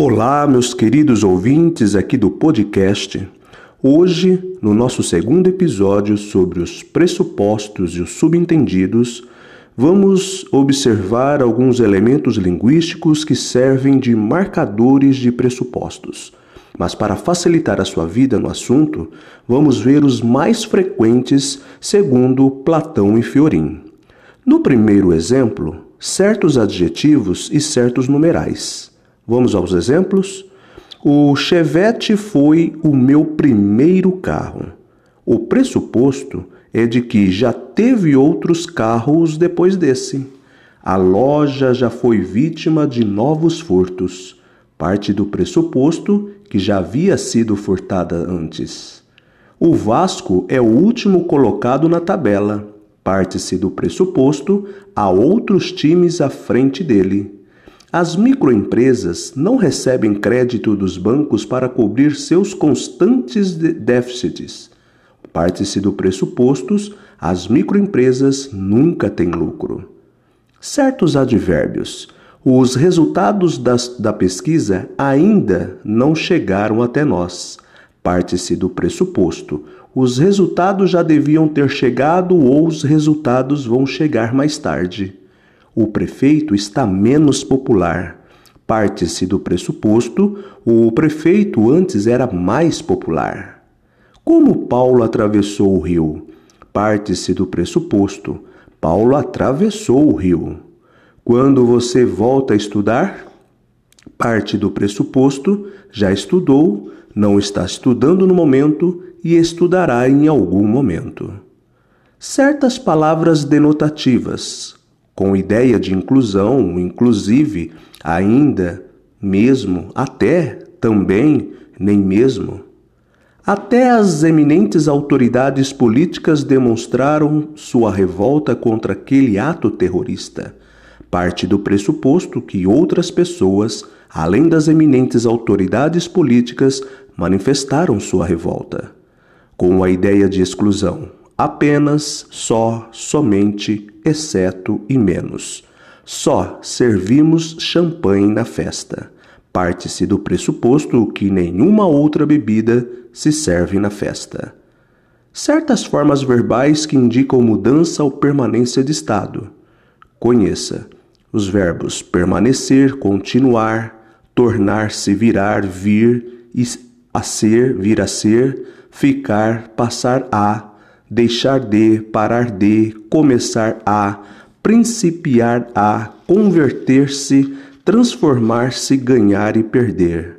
Olá, meus queridos ouvintes aqui do podcast. Hoje, no nosso segundo episódio sobre os pressupostos e os subentendidos, vamos observar alguns elementos linguísticos que servem de marcadores de pressupostos. Mas para facilitar a sua vida no assunto, vamos ver os mais frequentes segundo Platão e Fiorin. No primeiro exemplo, certos adjetivos e certos numerais. Vamos aos exemplos? O Chevette foi o meu primeiro carro. O pressuposto é de que já teve outros carros depois desse. A loja já foi vítima de novos furtos. Parte do pressuposto que já havia sido furtada antes. O Vasco é o último colocado na tabela. Parte-se do pressuposto há outros times à frente dele. As microempresas não recebem crédito dos bancos para cobrir seus constantes déficits. Parte-se do pressupostos, as microempresas nunca têm lucro. Certos advérbios. Os resultados das, da pesquisa ainda não chegaram até nós. Parte-se do pressuposto. Os resultados já deviam ter chegado ou os resultados vão chegar mais tarde o prefeito está menos popular. Parte-se do pressuposto, o prefeito antes era mais popular. Como Paulo atravessou o rio? Parte-se do pressuposto, Paulo atravessou o rio. Quando você volta a estudar? Parte do pressuposto, já estudou, não está estudando no momento e estudará em algum momento. Certas palavras denotativas, com ideia de inclusão, inclusive, ainda, mesmo, até, também, nem mesmo. Até as eminentes autoridades políticas demonstraram sua revolta contra aquele ato terrorista. Parte do pressuposto que outras pessoas, além das eminentes autoridades políticas, manifestaram sua revolta. Com a ideia de exclusão, apenas, só, somente, exceto e menos. Só servimos champanhe na festa. Parte-se do pressuposto que nenhuma outra bebida se serve na festa. Certas formas verbais que indicam mudança ou permanência de estado. Conheça os verbos permanecer, continuar, tornar-se, virar, vir, a ser, vir a ser, ficar, passar a, deixar de, parar de, começar a, principiar a, converter-se, transformar-se, ganhar e perder.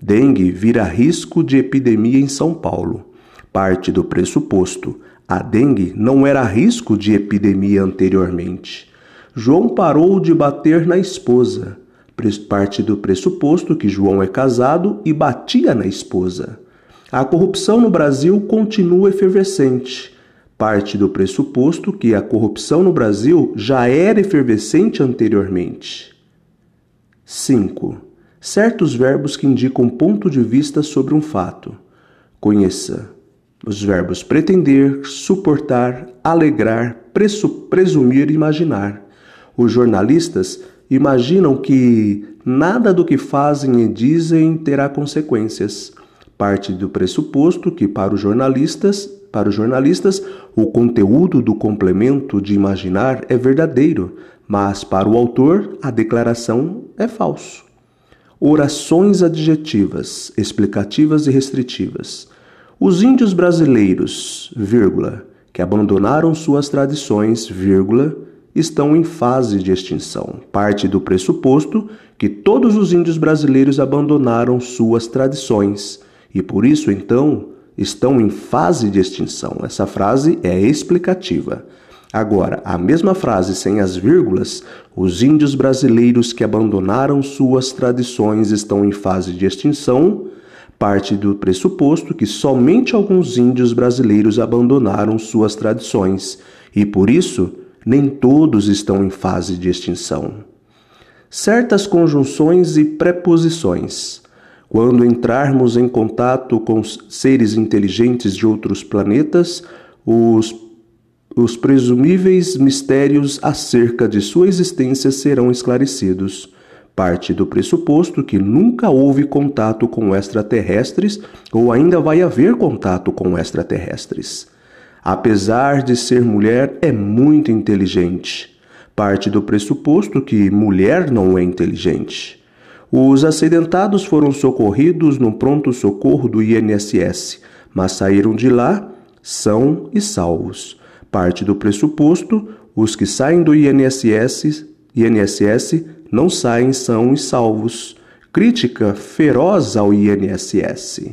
Dengue vira risco de epidemia em São Paulo. Parte do pressuposto: a dengue não era risco de epidemia anteriormente. João parou de bater na esposa. Parte do pressuposto que João é casado e batia na esposa. A corrupção no Brasil continua efervescente. Parte do pressuposto que a corrupção no Brasil já era efervescente anteriormente. 5. Certos verbos que indicam ponto de vista sobre um fato. Conheça os verbos pretender, suportar, alegrar, presumir e imaginar. Os jornalistas imaginam que nada do que fazem e dizem terá consequências parte do pressuposto que para os jornalistas, para os jornalistas, o conteúdo do complemento de imaginar é verdadeiro, mas para o autor a declaração é falso. Orações adjetivas, explicativas e restritivas. Os índios brasileiros, vírgula, que abandonaram suas tradições, vírgula, estão em fase de extinção. Parte do pressuposto que todos os índios brasileiros abandonaram suas tradições e por isso então estão em fase de extinção. Essa frase é explicativa. Agora, a mesma frase sem as vírgulas, os índios brasileiros que abandonaram suas tradições estão em fase de extinção, parte do pressuposto que somente alguns índios brasileiros abandonaram suas tradições e por isso nem todos estão em fase de extinção. Certas conjunções e preposições. Quando entrarmos em contato com seres inteligentes de outros planetas, os, os presumíveis mistérios acerca de sua existência serão esclarecidos. parte do pressuposto que nunca houve contato com extraterrestres ou ainda vai haver contato com extraterrestres. Apesar de ser mulher, é muito inteligente. Parte do pressuposto que mulher não é inteligente. Os acidentados foram socorridos no pronto-socorro do INSS, mas saíram de lá são e salvos. Parte do pressuposto, os que saem do INSS, INSS não saem são e salvos. Crítica feroz ao INSS.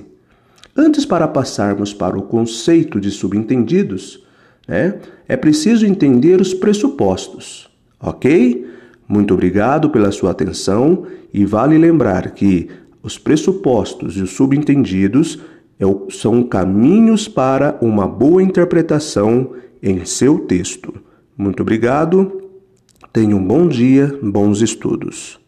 Antes, para passarmos para o conceito de subentendidos, né, é preciso entender os pressupostos, ok? Muito obrigado pela sua atenção e vale lembrar que os pressupostos e os subentendidos é são caminhos para uma boa interpretação em seu texto. Muito obrigado, tenha um bom dia, bons estudos.